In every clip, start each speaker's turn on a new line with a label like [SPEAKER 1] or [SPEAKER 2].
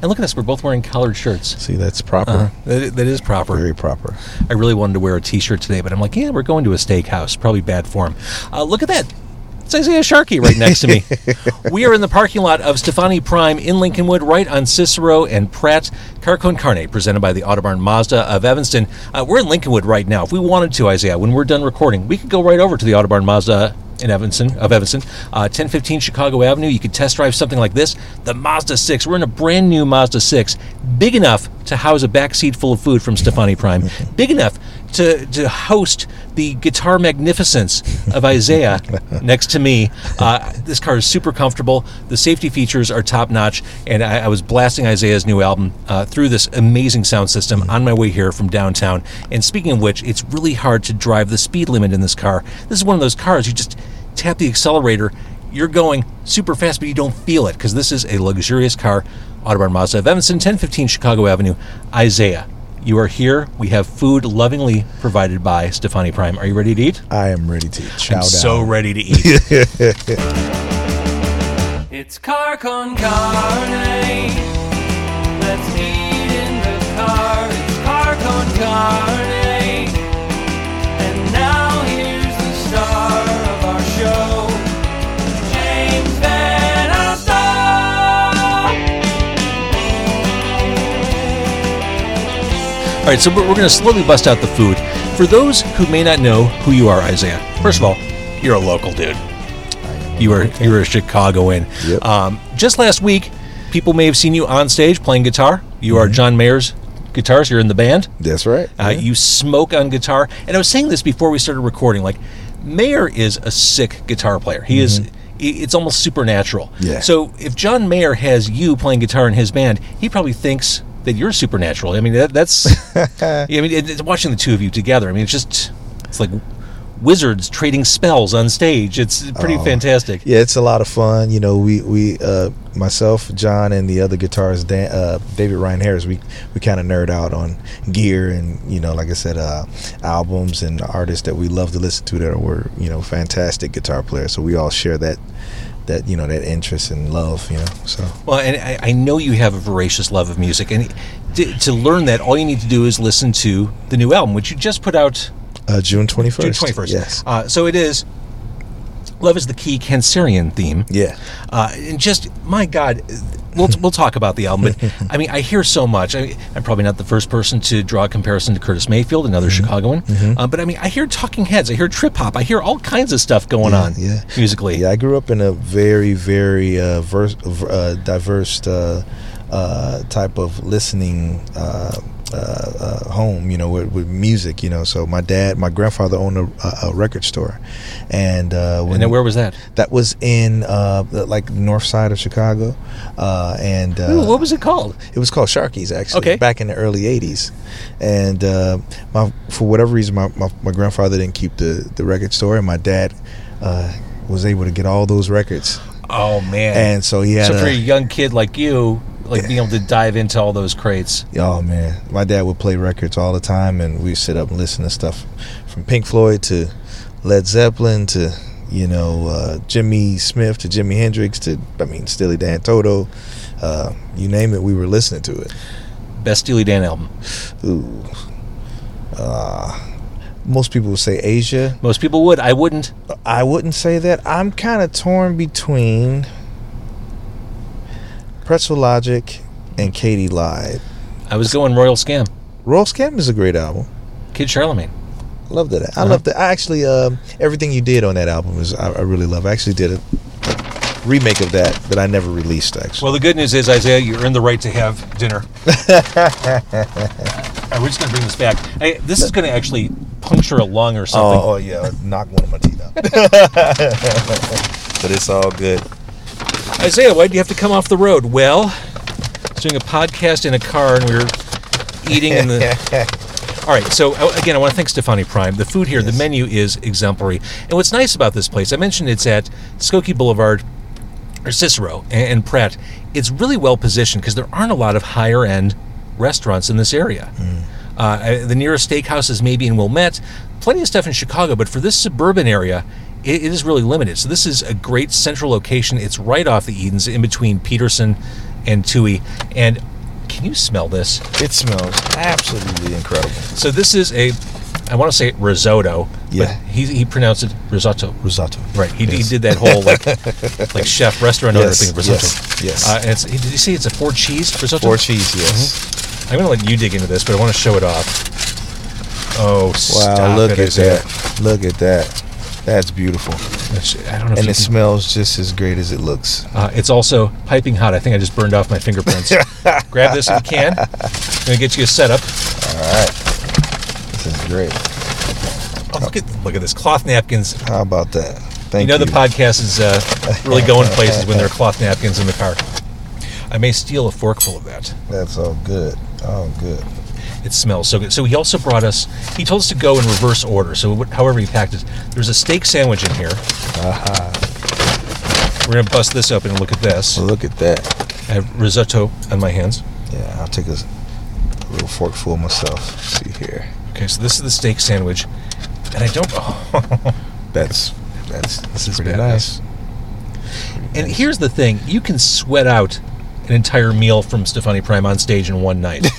[SPEAKER 1] And look at us, we're both wearing collared shirts.
[SPEAKER 2] See, that's proper.
[SPEAKER 1] Uh, that, that is proper.
[SPEAKER 2] Very proper.
[SPEAKER 1] I really wanted to wear a T-shirt today, but I'm like, yeah, we're going to a steakhouse. Probably bad form. Uh, look at that. It's Isaiah Sharkey right next to me. we are in the parking lot of Stefani Prime in Lincolnwood, right on Cicero and Pratt. Car Con Carne, presented by the Autobarn Mazda of Evanston. Uh, we're in Lincolnwood right now. If we wanted to, Isaiah, when we're done recording, we could go right over to the Autobarn Mazda in Evanston of Evanston, uh, 1015 Chicago Avenue. You could test drive something like this, the Mazda 6. We're in a brand new Mazda 6, big enough to house a back seat full of food from Stefani Prime, big enough to to host the guitar magnificence of Isaiah next to me. Uh, this car is super comfortable. The safety features are top notch, and I, I was blasting Isaiah's new album uh, through this amazing sound system on my way here from downtown. And speaking of which, it's really hard to drive the speed limit in this car. This is one of those cars you just tap the accelerator. You're going super fast, but you don't feel it because this is a luxurious car. Autobarn Mazda of Evanston, 1015 Chicago Avenue. Isaiah, you are here. We have food lovingly provided by Stefani Prime. Are you ready to eat?
[SPEAKER 2] I am ready to eat. chow
[SPEAKER 1] I'm
[SPEAKER 2] down.
[SPEAKER 1] so ready to eat.
[SPEAKER 3] It's car con carne. Let's eat in the car. It's car con carne.
[SPEAKER 1] All right, so we're, we're going to slowly bust out the food. For those who may not know who you are, Isaiah, first of all, you're a local dude. You are you're a Chicagoan.
[SPEAKER 2] Yep.
[SPEAKER 1] Um, just last week, people may have seen you on stage playing guitar. You are John Mayer's guitarist. You're in the band.
[SPEAKER 2] That's right.
[SPEAKER 1] Uh, You smoke on guitar. And I was saying this before we started recording. Like, Mayer is a sick guitar player. He is. It's almost supernatural.
[SPEAKER 2] Yeah.
[SPEAKER 1] So if John Mayer has you playing guitar in his band, he probably thinks that you're supernatural. I mean, that, that's. I mean, it, it's watching the two of you together. I mean, it's just. It's like wizards trading spells on stage. It's pretty fantastic.
[SPEAKER 2] Yeah, it's a lot of fun. You know, we we uh, myself, John, and the other guitarist, Dan, uh, David Ryan Harris, we we kind of nerd out on gear and you know, like I said, uh, albums and artists that we love to listen to that were you know fantastic guitar players. So we all share that that you know that interest and love. You know, so
[SPEAKER 1] Well, and I, I know you have a voracious love of music, and to, to learn that, all you need to do is listen to the new album, which you just put out
[SPEAKER 2] uh, June twenty
[SPEAKER 1] June twenty first.
[SPEAKER 2] Yes.
[SPEAKER 1] Uh, so it is. Love is the key Cancerian theme.
[SPEAKER 2] Yeah.
[SPEAKER 1] Uh, and just my God, we'll we'll talk about the album. But I mean, I hear so much. I, I'm probably not the first person to draw a comparison to Curtis Mayfield, another
[SPEAKER 2] Mm-hmm.
[SPEAKER 1] Chicagoan. Uh, but I mean, I hear Talking Heads, I hear trip hop, I hear all kinds of stuff going on
[SPEAKER 2] yeah.
[SPEAKER 1] musically.
[SPEAKER 2] Yeah, I grew up in a very, very uh, verse, uh, diverse uh, uh, type of listening uh, uh, home. You know, with, with music. You know, so my dad, my grandfather owned a, a, a record store, and uh, when
[SPEAKER 1] And then where was that?
[SPEAKER 2] that was in uh, the, like north side of Chicago, uh, and uh,
[SPEAKER 1] Ooh, what was it called?
[SPEAKER 2] it was called Sharkey's actually.
[SPEAKER 1] Okay.
[SPEAKER 2] Back in the early '80s, and uh, my for whatever reason, my, my, my grandfather didn't keep the the record store, and my dad uh, was able to get all those records,
[SPEAKER 1] Oh man!
[SPEAKER 2] and so he had.
[SPEAKER 1] so
[SPEAKER 2] a,
[SPEAKER 1] for a young kid like you, like being able to dive into all those crates.
[SPEAKER 2] Oh man, my dad would play records all the time, and we'd sit up and listen to stuff from Pink Floyd to Led Zeppelin to you know uh, Jimmy Smith to Jimi Hendrix to I mean Steely Dan, Toto, uh, you name it, we were listening to it.
[SPEAKER 1] Best Steely Dan album.
[SPEAKER 2] Ooh, uh, most people would say Aja.
[SPEAKER 1] Most people would. I wouldn't.
[SPEAKER 2] I wouldn't say that. I'm kind of torn between Pretzel Logic and Katy Lied.
[SPEAKER 1] I was going Royal Scam.
[SPEAKER 2] Royal Scam is a great album.
[SPEAKER 1] Kid Charlemagne.
[SPEAKER 2] Love that. I
[SPEAKER 1] Uh-huh.
[SPEAKER 2] love that. I actually, um, everything you did on that album is I, I really love. I actually did a remake of that that I never released. Actually,
[SPEAKER 1] Well, the good news is, Isaiah, you earned the right to have dinner. Right, we're just going to bring this back. Hey, this is going to actually puncture a lung or something.
[SPEAKER 2] oh, oh yeah, knock one of my teeth out. but it's all good.
[SPEAKER 1] Isaiah, why do you have to come off the road? Well, I was doing a podcast in a car and we were eating in the. All right, so uh, again, I want to thank Stefani Prime. The food here, the menu is exemplary. And what's nice about this place, I mentioned it's at Skokie Boulevard or Cicero and, Pratt. It's really well positioned because there aren't a lot of higher end restaurants in this area. Uh, the nearest steakhouse is maybe in Wilmette. Plenty of stuff in Chicago, but for this suburban area, it, it is really limited. So this is a great central location. It's right off the Edens, in between Peterson and Touhy. And can you smell this?
[SPEAKER 2] It smells absolutely incredible.
[SPEAKER 1] So this is a, I want to say risotto.
[SPEAKER 2] Yeah.
[SPEAKER 1] But he, he pronounced it risotto.
[SPEAKER 2] Risotto.
[SPEAKER 1] Right. He, he did that whole like like chef restaurant owner
[SPEAKER 2] Yes,
[SPEAKER 1] thing risotto.
[SPEAKER 2] yes, yes.
[SPEAKER 1] Uh, and it's, did you say it's a four cheese risotto?
[SPEAKER 2] Four cheese, yes.
[SPEAKER 1] I'm gonna let you dig into this, but I want to show it off. Oh,
[SPEAKER 2] Wow, look
[SPEAKER 1] it,
[SPEAKER 2] at that. Look at that. That's beautiful.
[SPEAKER 1] That's- I don't know.
[SPEAKER 2] And it
[SPEAKER 1] can-
[SPEAKER 2] smells just as great as it looks.
[SPEAKER 1] uh, it's also piping hot. I think I just burned off my fingerprints. Grab this if you can. I'm gonna get you a setup.
[SPEAKER 2] All right. This is great.
[SPEAKER 1] Oh, look at look at this cloth napkins.
[SPEAKER 2] How about that? Thank
[SPEAKER 1] you
[SPEAKER 2] you.
[SPEAKER 1] know the podcast is uh, really going places when there are cloth napkins in the car. I may steal a forkful of that.
[SPEAKER 2] That's all good. Oh, good.
[SPEAKER 1] It smells so good. So he also brought us. He told us to go in reverse order. So however he packed it, there's a steak sandwich in here. Uh-huh. We're gonna bust this open and look at this.
[SPEAKER 2] Look at that.
[SPEAKER 1] I have risotto on my hands.
[SPEAKER 2] Yeah, I'll take a, little forkful myself. see here.
[SPEAKER 1] Okay, so this is the steak sandwich, and I don't. Oh.
[SPEAKER 2] That's that's
[SPEAKER 1] This is
[SPEAKER 2] pretty
[SPEAKER 1] badass.
[SPEAKER 2] nice.
[SPEAKER 1] And here's the thing: you can sweat out an entire meal from Stefani Prime on stage in one night.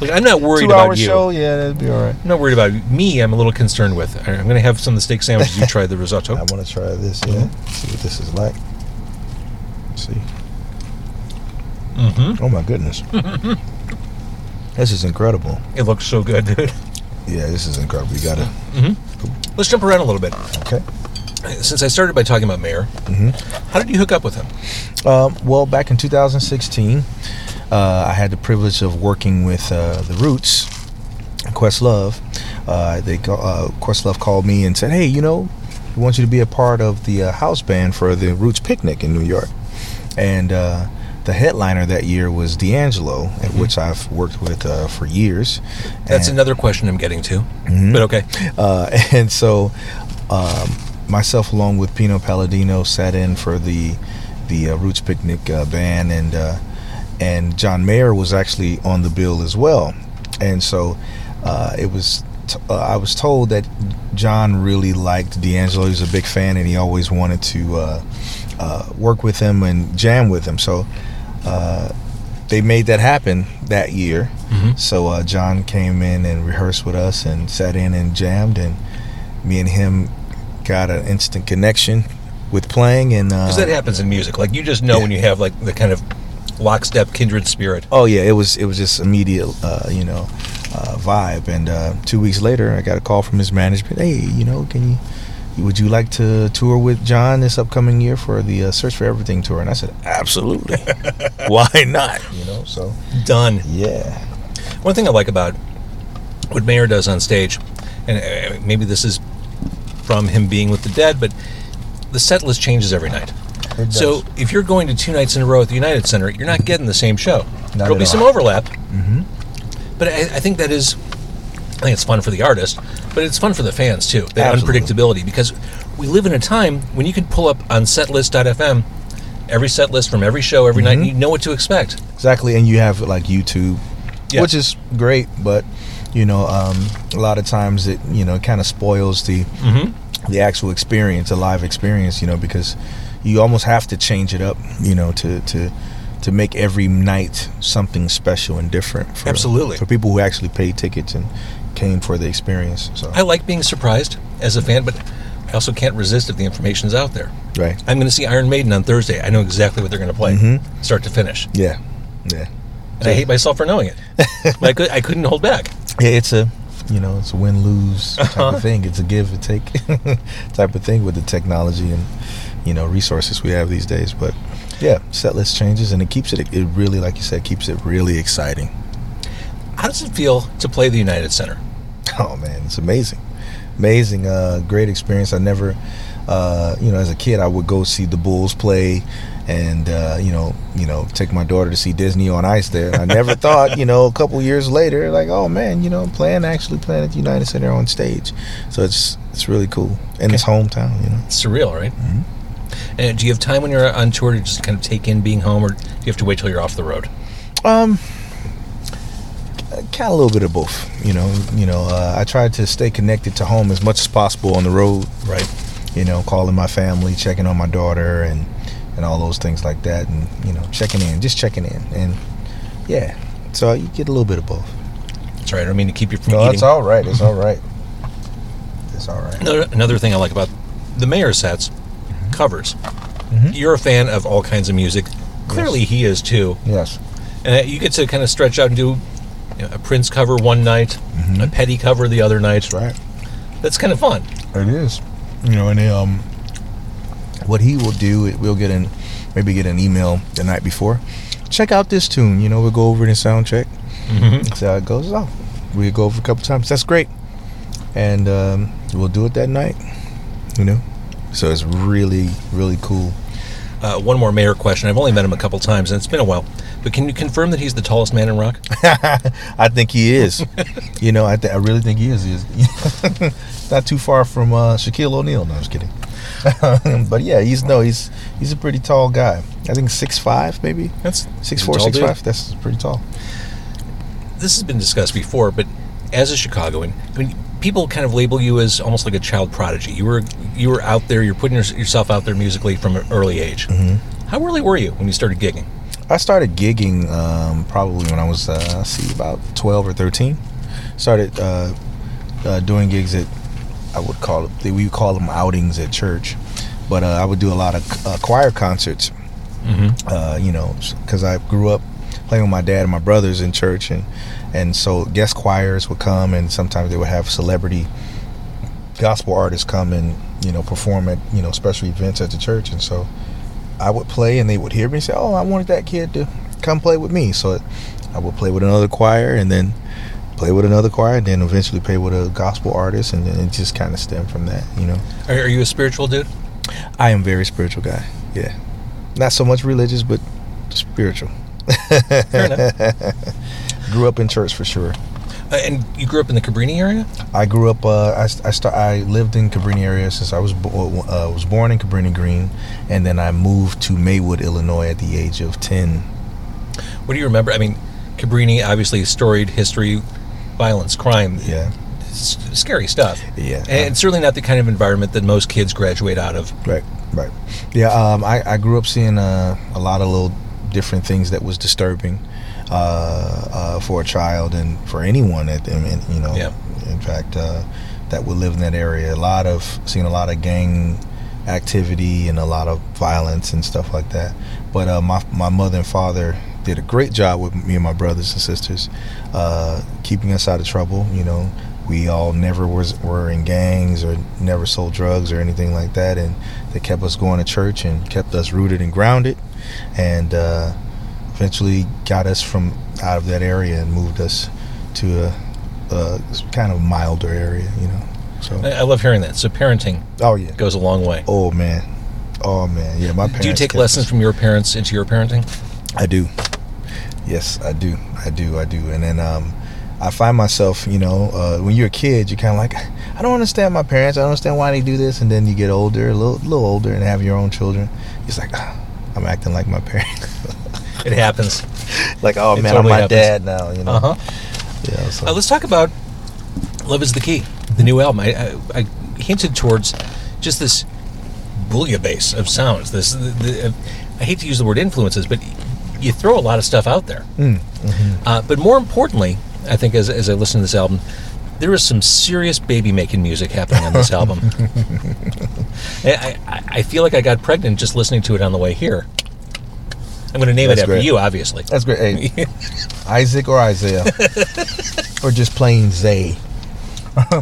[SPEAKER 1] like I'm not worried
[SPEAKER 2] Two
[SPEAKER 1] about
[SPEAKER 2] hour
[SPEAKER 1] you.
[SPEAKER 2] show, yeah, that'd be all right.
[SPEAKER 1] I'm not worried about me. I'm a little concerned with. Right, I'm going to have some of the steak sandwiches. You try the risotto.
[SPEAKER 2] I want to try this. Yeah, see what this is like. see.
[SPEAKER 1] Mm-hmm.
[SPEAKER 2] Oh my goodness. this is incredible.
[SPEAKER 1] It looks so good, dude.
[SPEAKER 2] Yeah, this is incredible. You gotta.
[SPEAKER 1] Let's jump around a little bit.
[SPEAKER 2] Okay.
[SPEAKER 1] Since I started by talking about Mayer,
[SPEAKER 2] Mm-hmm.
[SPEAKER 1] how did you hook up with him?
[SPEAKER 2] Um, well, back in 2016, uh, I had the privilege of working with uh, the Roots, Questlove. Uh, they uh, Questlove called me and said, "Hey, you know, we want you to be a part of the uh, house band for the Roots picnic in New York." And uh, the headliner that year was D'Angelo, at which I've worked with uh, for years.
[SPEAKER 1] That's
[SPEAKER 2] And-
[SPEAKER 1] another question I'm getting to.
[SPEAKER 2] Mhm.
[SPEAKER 1] But okay.
[SPEAKER 2] uh, and so um, myself along with Pino Palladino sat in for the the uh, Roots Picnic uh, band and uh, and John Mayer was actually on the bill as well and so uh, it was t- uh, I was told that John really liked D'Angelo he was a big fan and he always wanted to uh, uh, work with him and jam with him so uh, they made that happen that year
[SPEAKER 1] Mhm.
[SPEAKER 2] so uh, John came in and rehearsed with us and sat in and jammed, and me and him got an instant connection with playing. And uh,
[SPEAKER 1] Because that happens in music. Like you just know
[SPEAKER 2] yeah.
[SPEAKER 1] when you have like the kind of lockstep kindred spirit.
[SPEAKER 2] oh yeah, it was it was just immediate, uh, you know, uh, vibe. And uh, two weeks later, I got a call from his management. Hey, you know, can you? Would you like to tour with John this upcoming year for the uh, Search for Everything tour? And I said, absolutely. Why not? You know, so
[SPEAKER 1] Done.
[SPEAKER 2] yeah.
[SPEAKER 1] One thing I like about what Mayer does on stage, and uh, maybe this is from him being with the Dead, but the set list changes every night. So if you're going to two nights in a row at the United Center, you're not getting the same show.
[SPEAKER 2] Not
[SPEAKER 1] There'll be some
[SPEAKER 2] all.
[SPEAKER 1] overlap,
[SPEAKER 2] Mhm.
[SPEAKER 1] but I, I think that is, I think it's fun for the artist, but it's fun for the fans too. That
[SPEAKER 2] Absolutely.
[SPEAKER 1] unpredictability because we live in a time when you can pull up on setlist.fm every set list from every show every night, and
[SPEAKER 2] Mhm.
[SPEAKER 1] you know what to expect.
[SPEAKER 2] Exactly, and you have like YouTube,
[SPEAKER 1] Yeah.
[SPEAKER 2] which is great, but you know, um, a lot of times it you know kind of spoils the
[SPEAKER 1] Mm-hmm.
[SPEAKER 2] the actual experience, the live experience, you know, because you almost have to change it up, you know, to to to make every night something special and different. For,
[SPEAKER 1] Absolutely.
[SPEAKER 2] for people who actually paid tickets and came for the experience. So
[SPEAKER 1] I like being surprised as a fan, but I also can't resist if the information's out there.
[SPEAKER 2] right,
[SPEAKER 1] I'm going to see Iron Maiden on Thursday. I know exactly what they're going to play,
[SPEAKER 2] Mhm.
[SPEAKER 1] start to finish.
[SPEAKER 2] yeah, yeah,
[SPEAKER 1] And I hate myself for knowing it. but I, could, I couldn't hold back.
[SPEAKER 2] yeah. It's a you know, it's a win lose type
[SPEAKER 1] Uh-huh.
[SPEAKER 2] of thing. It's a give and take type of thing with the technology and you know resources we have these days. But yeah, set list changes and it keeps it. It really, like you said, keeps it really exciting.
[SPEAKER 1] How does it feel to play the United Center?
[SPEAKER 2] Oh man, it's amazing, amazing, uh, great experience. I never, uh, you know, as a kid, I would go see the Bulls play, and uh, you know, you know, take my daughter to see Disney on Ice there. And I never thought, you know, a couple years later, like, oh man, you know, I'm playing actually playing at the United Center on stage. So it's it's really cool, and it's hometown, you know.
[SPEAKER 1] It's surreal, right?
[SPEAKER 2] Mhm.
[SPEAKER 1] And do you have time when you're on tour to just kind of take in being home, or do you have to wait till you're off the road?
[SPEAKER 2] Um, kind of a little bit of both. You know, you know, uh, I try to stay connected to home as much as possible on the road.
[SPEAKER 1] Right.
[SPEAKER 2] you know, calling my family, checking on my daughter, and and all those things like that, and you know, checking in, just checking in, and yeah. So you get a little bit of both.
[SPEAKER 1] That's right. I mean to keep you from
[SPEAKER 2] No,
[SPEAKER 1] eating.
[SPEAKER 2] that's all right. It's all right. It's all right.
[SPEAKER 1] Another, another thing I like about the Mayer sets mm-hmm. covers. Mm-hmm. You're a fan of all kinds of music. Clearly, he is too.
[SPEAKER 2] Yes.
[SPEAKER 1] And you get to kind of stretch out and do you know, a Prince cover one night, mm-hmm. a Petty cover the other night.
[SPEAKER 2] That's right.
[SPEAKER 1] That's kind of fun.
[SPEAKER 2] It is. You know, and um, what he will do, it we'll get an maybe get an email the night before. Check out this tune. You know, we'll go over it in sound check.
[SPEAKER 1] Mm-hmm.
[SPEAKER 2] See how it goes. Oh, we go over a couple times. That's great. And um, we'll do it that night. You know, so it's really, really cool.
[SPEAKER 1] Uh, one more Mayer question. I've only met him a couple times, and it's been a while. But can you confirm that he's the tallest man in rock?
[SPEAKER 2] I think he is. you know, I, th- I really think he is. He is. Not too far from uh, Shaquille O'Neal. No, I'm just kidding. But yeah, he's no, he's he's a pretty tall guy. I think six five, maybe
[SPEAKER 1] That's
[SPEAKER 2] six four, six
[SPEAKER 1] dude.
[SPEAKER 2] five. That's pretty tall.
[SPEAKER 1] This has been discussed before, but as a Chicagoan, I mean, people kind of label you as almost like a child prodigy. You were you were out there. You're putting yourself out there musically from an early age. How early were you when you started gigging?
[SPEAKER 2] I started gigging um, probably when I was uh, see about twelve or thirteen. Started uh, uh, doing gigs at I would call it we would call them outings at church, but uh, I would do a lot of uh, choir concerts. Uh, you know, because I grew up playing with my dad and my brothers in church, and and so guest choirs would come, and sometimes they would have celebrity gospel artists come and you know perform at you know special events at the church, and so I would play, and they would hear me say, "Oh, I wanted that kid to come play with me." So I would play with another choir, and then play with another choir, and then eventually play with a gospel artist, and then it just kind of stemmed from that. You know,
[SPEAKER 1] Are, are you a spiritual dude?
[SPEAKER 2] I am a very spiritual guy. Yeah, not so much religious, but spiritual. Grew up in church for sure.
[SPEAKER 1] Uh, and you grew up in the Cabrini area?
[SPEAKER 2] I grew up. Uh, I I, start, I lived in Cabrini area since I was bo- uh, was born in Cabrini Green, and then I moved to Maywood, Illinois, at the age of ten.
[SPEAKER 1] What do you remember? I mean, Cabrini, obviously storied history, violence, crime,
[SPEAKER 2] Yeah,
[SPEAKER 1] scary stuff.
[SPEAKER 2] yeah.
[SPEAKER 1] And it's certainly not the kind of environment that most kids graduate out of.
[SPEAKER 2] Right, right. Yeah, um, I, I grew up seeing uh, a lot of little different things that was disturbing uh, uh, for a child and for anyone. At, mean, you know,
[SPEAKER 1] Yeah.
[SPEAKER 2] in fact, uh, that would live in that area. A lot of seeing a lot of gang activity and a lot of violence and stuff like that. But uh, my my mother and father did a great job with me and my brothers and sisters, uh, keeping us out of trouble. You know, we all never was were in gangs or never sold drugs or anything like that, and they kept us going to church and kept us rooted and grounded, and uh, eventually got us from out of that area and moved us to a, a kind of milder area. You know, so
[SPEAKER 1] I, love hearing that. So parenting
[SPEAKER 2] oh yeah,
[SPEAKER 1] goes a long way.
[SPEAKER 2] oh man, oh man, yeah. My parents.
[SPEAKER 1] Do you take lessons
[SPEAKER 2] us-
[SPEAKER 1] from your parents into your parenting?
[SPEAKER 2] I do. Yes, I do. I do. I do. And then um, I find myself, you know, uh, when you're a kid, you're kind of like, I don't understand my parents. I don't understand why they do this. And then you get older, a little, little older, and have your own children. It's like, ah, I'm acting like my parents.
[SPEAKER 1] It happens.
[SPEAKER 2] like, oh
[SPEAKER 1] It
[SPEAKER 2] man,
[SPEAKER 1] totally
[SPEAKER 2] I'm my
[SPEAKER 1] happens.
[SPEAKER 2] dad now. You know.
[SPEAKER 1] Uh huh.
[SPEAKER 2] Yeah. So.
[SPEAKER 1] Uh, let's talk about "Love Is the Key," the new album. I, I, I hinted towards just this bouillabaisse of sounds. This, the, the, I hate to use the word influences, but you throw a lot of stuff out there.
[SPEAKER 2] Mm,
[SPEAKER 1] Uh, but more importantly, I think as, as I listen to this album, there is some serious baby making music happening on this album. I, I, I feel like I got pregnant just listening to it on the way here. I'm going to name
[SPEAKER 2] That's
[SPEAKER 1] it after
[SPEAKER 2] great.
[SPEAKER 1] you, obviously.
[SPEAKER 2] That's great. Hey, Isaac or Isaiah, or just plain Zay.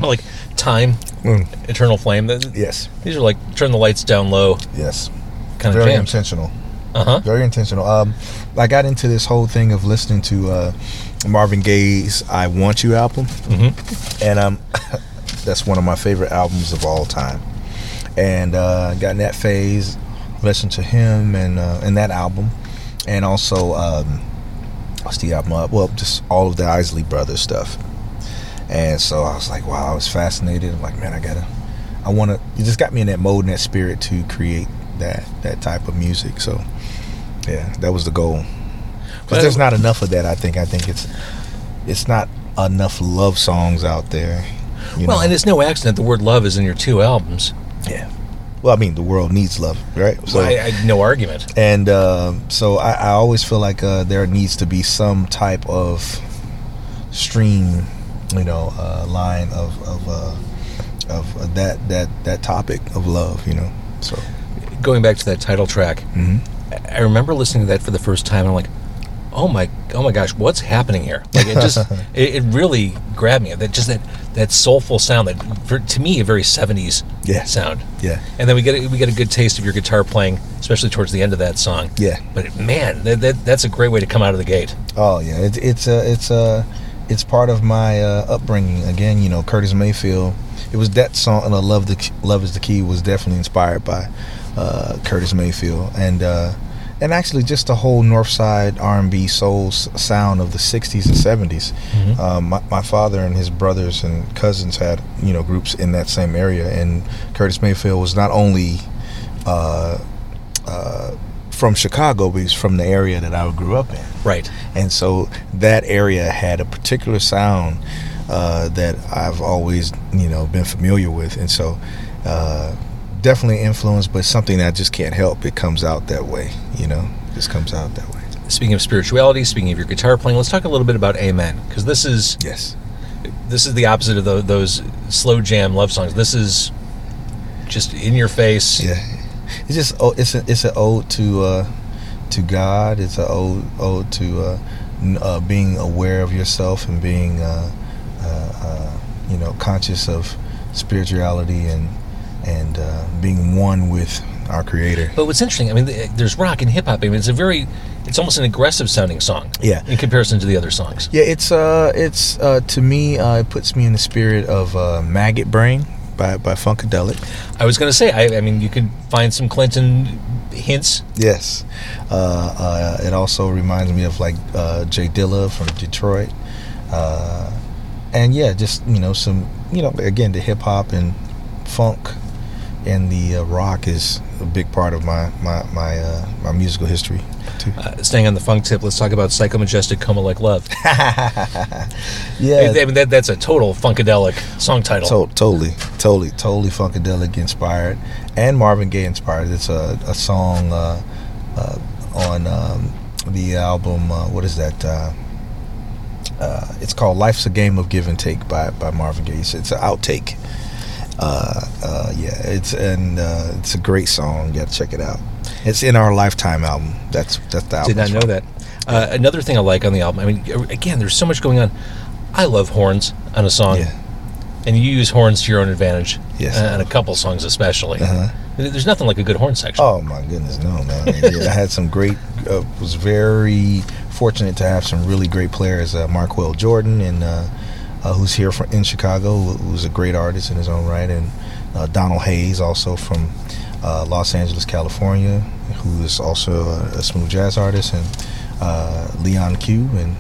[SPEAKER 1] like time,
[SPEAKER 2] Mm,
[SPEAKER 1] eternal flame.
[SPEAKER 2] Yes.
[SPEAKER 1] These are like turn the lights down low
[SPEAKER 2] Yes.
[SPEAKER 1] kind of
[SPEAKER 2] Very
[SPEAKER 1] jams.
[SPEAKER 2] intentional.
[SPEAKER 1] Uh huh.
[SPEAKER 2] very intentional. Um, I got into this whole thing of listening to uh, Marvin Gaye's "I Want You" album,
[SPEAKER 1] Mm-hmm.
[SPEAKER 2] and um, that's one of my favorite albums of all time. And uh, got in that phase, listened to him and uh, and that album, and also um, what's the album? Uh, well, just all of the Isley Brothers stuff. And so I was like, wow, I was fascinated. I'm like, man, I gotta, I want to. It just got me in that mode and that spirit to create that that type of music. So, yeah, that was the goal. Because there's not enough of that. I think. I think it's it's not enough love songs out there. you
[SPEAKER 1] Well,
[SPEAKER 2] know?
[SPEAKER 1] and it's no accident the word love is in your two albums.
[SPEAKER 2] yeah. Well, I mean, the world needs love, right? So,
[SPEAKER 1] I, I, no argument.
[SPEAKER 2] and um so I, I always feel like uh, there needs to be some type of stream, you know, uh, line of of uh, of that that that topic of love, you know. So
[SPEAKER 1] Going back to that title track,
[SPEAKER 2] mhm.
[SPEAKER 1] I remember listening to that for the first time. and I'm like, oh my, oh my gosh, what's happening here? Like it just, it, it really grabbed me. That just that that soulful sound that, for, to me, a very '70s
[SPEAKER 2] Yeah.
[SPEAKER 1] sound.
[SPEAKER 2] yeah,
[SPEAKER 1] And then we get a, we get a good taste of your guitar playing, especially towards the end of that song.
[SPEAKER 2] yeah.
[SPEAKER 1] But man, that, that that's a great way to come out of the gate.
[SPEAKER 2] Oh yeah, it's it's a it's a it's part of my uh, upbringing. Again, you know, Curtis Mayfield. It was that song, and I love the love is the key was definitely inspired by uh, Curtis Mayfield, and uh, and actually just the whole North Side R and B soul sound of the '60s and '70s.
[SPEAKER 1] Mhm.
[SPEAKER 2] Um, my, my father and his brothers and cousins had you know groups in that same area, and Curtis Mayfield was not only uh, uh, from Chicago, but he's from the area that I grew up in
[SPEAKER 1] Right.
[SPEAKER 2] and so that area had a particular sound uh, that I've always you know been familiar with, and so uh, definitely influenced, but something that I just can't help. It comes out that way, you know, just comes out that way.
[SPEAKER 1] Speaking of spirituality, speaking of your guitar playing, let's talk a little bit about Amen, because this is
[SPEAKER 2] Yes,
[SPEAKER 1] this is the opposite of tho- those slow jam love songs. This is just in your face.
[SPEAKER 2] yeah, it's just oh, it's a, it's an ode to uh, to God. It's an ode ode to uh, uh, being aware of yourself and being uh, uh, uh, you know conscious of spirituality and and uh, being one with our Creator.
[SPEAKER 1] But what's interesting, I mean, there's rock and hip hop. I mean, it's a very, it's almost an aggressive sounding song.
[SPEAKER 2] Yeah.
[SPEAKER 1] In comparison to the other songs.
[SPEAKER 2] Yeah, it's uh, it's uh, to me, uh, it puts me in the spirit of uh, "Maggot Brain" by by Funkadelic.
[SPEAKER 1] I was going to say, I, I mean, you could find some Clinton hints.
[SPEAKER 2] Yes, uh, uh, it also reminds me of like uh, J Dilla from Detroit, uh, and yeah, just you know some you know again the hip hop and funk and the uh, rock is a big part of my my my uh, my musical history too.
[SPEAKER 1] Uh, staying on the funk tip, let's talk about Psycho Majestic Coma Like Love.
[SPEAKER 2] yeah,
[SPEAKER 1] I mean, that, that's a total Funkadelic song title.
[SPEAKER 2] To- totally, totally, totally funkadelic inspired and Marvin Gaye inspired. It's a, a song uh, uh, on um, the album. Uh, what is that? Uh, uh, it's called "Life's a Game of Give and Take" by by Marvin Gaye. It's, it's an outtake. Uh, uh, yeah, it's and uh, it's a great song. You got to check it out. It's in our Lifetime album. That's that's the album.
[SPEAKER 1] Did not know
[SPEAKER 2] from.
[SPEAKER 1] that. Uh, another thing I like on the album, I mean, again, there's so much going on. I love horns on a song,
[SPEAKER 2] Yeah.
[SPEAKER 1] and you use horns to your own advantage.
[SPEAKER 2] Yes.
[SPEAKER 1] uh, on a couple songs especially.
[SPEAKER 2] Uh-huh.
[SPEAKER 1] There's nothing like a good horn section.
[SPEAKER 2] Oh my goodness, no man! Yeah, I had some great. Uh, was very fortunate to have some really great players. Uh, Marqueal Jordan, and uh, uh, who's here from in Chicago, who's a great artist in his own right, and uh, Donald Hayes, also from uh, Los Angeles, California, who is also a, a smooth jazz artist, and uh, Leon Q, and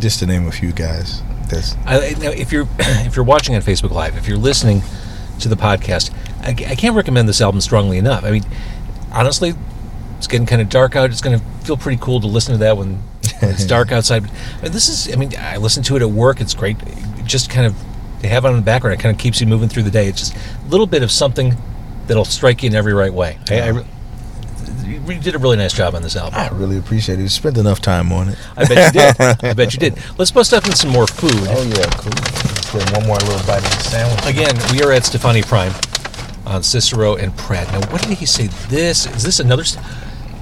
[SPEAKER 2] just to name a few guys. That's
[SPEAKER 1] I, if you're if you're watching on Facebook Live, if you're listening to the podcast, I, I can't recommend this album strongly enough. I mean, honestly, it's getting kind of dark out. It's going to feel pretty cool to listen to that when, when it's dark outside. But this is, I mean, I listen to it at work. It's great. Just kind of to have it on the background. It kind of keeps you moving through the day. It's just a little bit of something that'll strike you in every right way. I, I, you did a really nice job on this album.
[SPEAKER 2] I really appreciate it. You spent enough time on it.
[SPEAKER 1] I bet you did. I bet you did. Let's bust up in some more food.
[SPEAKER 2] Oh yeah, cool. Let's get one more little bite of the sandwich.
[SPEAKER 1] Again, we are at Stefani Prime on Cicero and Pratt. Now, what did he say? This is this another? St-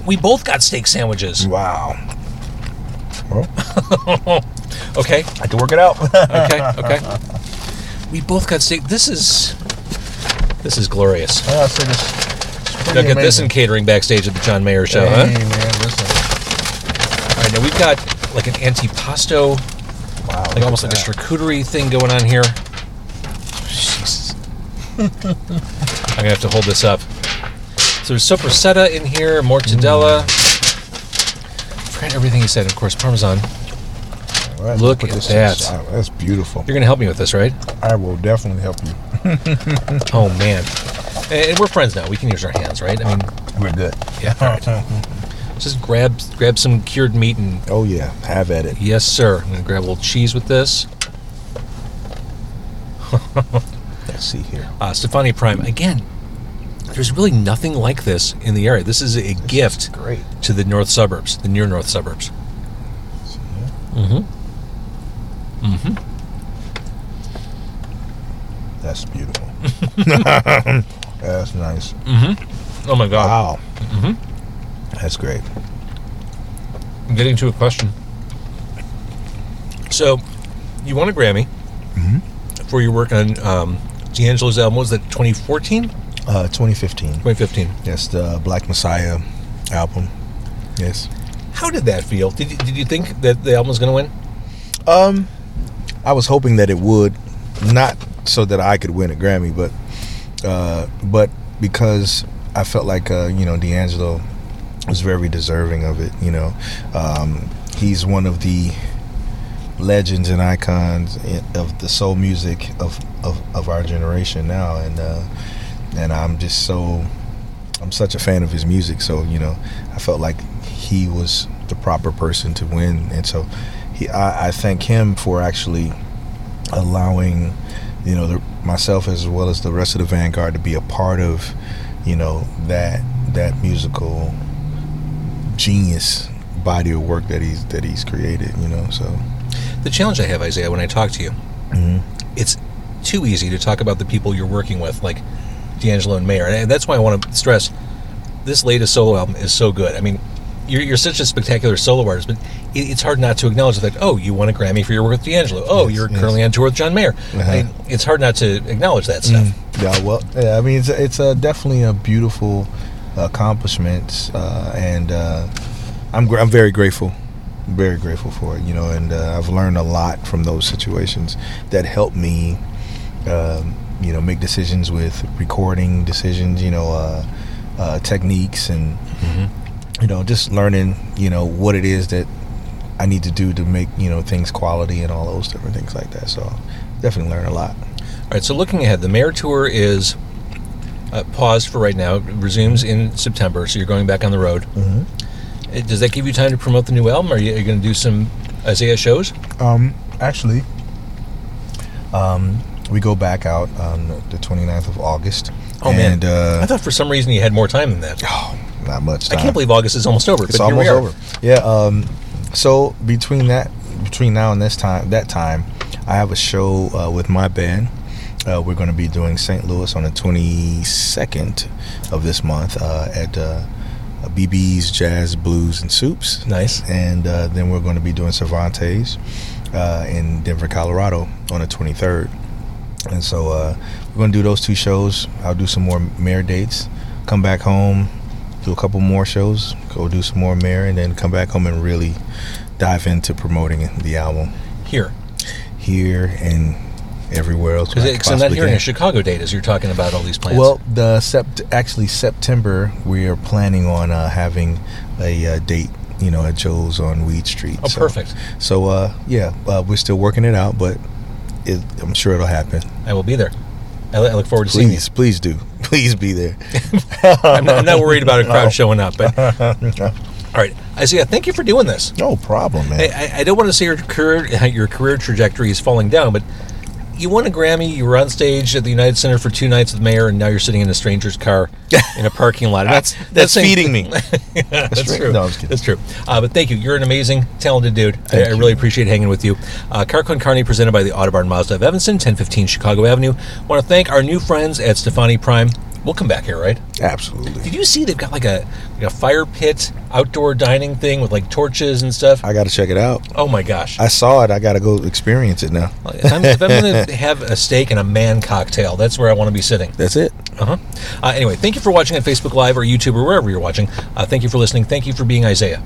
[SPEAKER 1] we both got steak sandwiches.
[SPEAKER 2] Wow. Well,
[SPEAKER 1] Okay,
[SPEAKER 2] I had to work it out.
[SPEAKER 1] okay, okay. We both got steak. This is this is glorious.
[SPEAKER 2] Oh, so this- it's pretty
[SPEAKER 1] Now get this in
[SPEAKER 2] amazing.
[SPEAKER 1] catering backstage at the John Mayer show,
[SPEAKER 2] Hey,
[SPEAKER 1] huh?
[SPEAKER 2] man, listen.
[SPEAKER 1] All right, now we've got like an antipasto,
[SPEAKER 2] Wow.
[SPEAKER 1] like almost like a charcuterie thing going on here. Jesus. I'm gonna have to hold this up. So there's soppressata in here, mortadella. Mm. Forgot everything he said. Of course, parmesan.
[SPEAKER 2] Right,
[SPEAKER 1] Look at
[SPEAKER 2] this
[SPEAKER 1] that.
[SPEAKER 2] that's beautiful.
[SPEAKER 1] You're gonna help me with this, right?
[SPEAKER 2] I will definitely help you.
[SPEAKER 1] Oh man. And and we're friends now. We can use our hands, right? I mean,
[SPEAKER 2] We're good.
[SPEAKER 1] yeah. All right. Just grab grab some cured meat and
[SPEAKER 2] Oh yeah, have at it.
[SPEAKER 1] yes, sir. I'm gonna grab a little cheese with this.
[SPEAKER 2] Let's see here.
[SPEAKER 1] Uh, Stefani Prime again. There's really nothing like this in the area. This is a gift
[SPEAKER 2] Great.
[SPEAKER 1] to the north suburbs, the near north suburbs. Mm-hmm.
[SPEAKER 2] That's beautiful. That's nice.
[SPEAKER 1] Oh my God!
[SPEAKER 2] Wow. Mm-hmm. That's great.
[SPEAKER 1] I'm getting to a question. So, you won a Grammy for your work on um, D'Angelo's album. Was that 2014?
[SPEAKER 2] Uh, 2015.
[SPEAKER 1] 2015.
[SPEAKER 2] Yes, the Black Messiah album. Yes.
[SPEAKER 1] How did that feel? Did you, did you think that the album was going to win?
[SPEAKER 2] Um, I was hoping that it would, not so that I could win a Grammy, but uh, but because I felt like uh, you know D'Angelo was very deserving of it. You know, um, he's one of the legends and icons of the soul music of of, of our generation now, and uh, and I'm just so I'm such a fan of his music. So you know, I felt like he was the proper person to win, and so he I, I thank him for actually allowing you know the, myself as well as the rest of the vanguard to be a part of you know that that musical genius body of work that he's that he's created you know so
[SPEAKER 1] The challenge I have, Isaiah, when I talk to you,
[SPEAKER 2] Mhm.
[SPEAKER 1] it's too easy to talk about the people you're working with, like D'Angelo and Mayer. And that's why I want to stress this latest solo album is so good. I mean, you're, you're such a spectacular solo artist, but it, it's hard not to acknowledge that, oh, you won a Grammy for your work with D'Angelo. Oh,
[SPEAKER 2] Yes,
[SPEAKER 1] you're
[SPEAKER 2] yes.
[SPEAKER 1] currently on tour with John Mayer.
[SPEAKER 2] Uh-huh.
[SPEAKER 1] mean, it's hard not to acknowledge that stuff.
[SPEAKER 2] Yeah, well, yeah. I mean, it's it's uh, definitely a beautiful accomplishment, uh, and uh, I'm gr- I'm very grateful, very grateful for it. You know, and uh, I've learned a lot from those situations that helped me, um, you know, make decisions with recording decisions. You know, uh, uh, techniques and you know just learning you know what it is that I need to do to make you know things quality and all those different things like that. So definitely learn a lot.
[SPEAKER 1] All right, so looking ahead, the Mayer Tour is uh, paused for right now. It resumes in September, so you're going back on the road.
[SPEAKER 2] Mm-hmm.
[SPEAKER 1] Uh, Does that give you time to promote the new album? Are you, are you going to do some Isaiah shows?
[SPEAKER 2] Um, actually, um, we go back out on the 29th of August.
[SPEAKER 1] Oh, man.
[SPEAKER 2] Uh,
[SPEAKER 1] I thought for some reason you had more time than that.
[SPEAKER 2] oh, not much
[SPEAKER 1] I can't believe August is almost over.
[SPEAKER 2] it's almost over. Yeah. Um, so between that, between now and this time, that time, I have a show uh, with my band. Uh, we're going to be doing St. Louis on the 22nd of this month uh, at uh, BB's Jazz, Blues, and Soups.
[SPEAKER 1] Nice.
[SPEAKER 2] and uh, then we're going to be doing Cervantes uh, in Denver, Colorado on the 23rd. And so uh, we're going to do those two shows. I'll do some more Mayer dates, come back home, do a couple more shows, go do some more Mayer, and then come back home and really dive into promoting the album
[SPEAKER 1] Here.
[SPEAKER 2] here and everywhere else.
[SPEAKER 1] Because I'm not hearing
[SPEAKER 2] can.
[SPEAKER 1] a Chicago date as you're talking about all these plans.
[SPEAKER 2] Well, the sept actually September we are planning on uh, having a uh, date, you know, at Joe's on Weed Street.
[SPEAKER 1] oh,
[SPEAKER 2] So-
[SPEAKER 1] perfect.
[SPEAKER 2] So uh, yeah, uh, we're still working it out, but it, I'm sure it'll happen.
[SPEAKER 1] I will be there. I, I look forward to seeing you.
[SPEAKER 2] Please, please do, please be there.
[SPEAKER 1] I'm not, I'm not worried about a crowd showing up. But all right, Isaiah, thank you for doing this.
[SPEAKER 2] No problem, man.
[SPEAKER 1] I, I, I don't want to say your career your career trajectory is falling down, but you won a Grammy. You were on stage at the United Center for two nights with Mayer, and now you're sitting in a stranger's car in a parking lot. And That's
[SPEAKER 2] That's feeding me.
[SPEAKER 1] that's
[SPEAKER 2] right.
[SPEAKER 1] true.
[SPEAKER 2] No, I'm just kidding.
[SPEAKER 1] That's true. Uh, but thank you. You're an amazing, talented dude. I, I really appreciate hanging with you. Uh, Car Con Carne presented by the Autobarn Mazda of Evanston, 1015 Chicago Avenue. want to thank our new friends at Stefani Prime. We'll come back here, right?
[SPEAKER 2] Absolutely.
[SPEAKER 1] Did you see they've got like a like a fire pit outdoor dining thing with like torches and stuff?
[SPEAKER 2] I got to check it out.
[SPEAKER 1] Oh my gosh!
[SPEAKER 2] I saw it. I got to go experience it now.
[SPEAKER 1] If I'm, I'm going to have a steak and a man cocktail, that's where I want to be sitting.
[SPEAKER 2] That's it.
[SPEAKER 1] Uh-huh. Uh, anyway, thank you for watching on Facebook Live or YouTube or wherever you're watching. Uh, thank you for listening. Thank you for being Isaiah.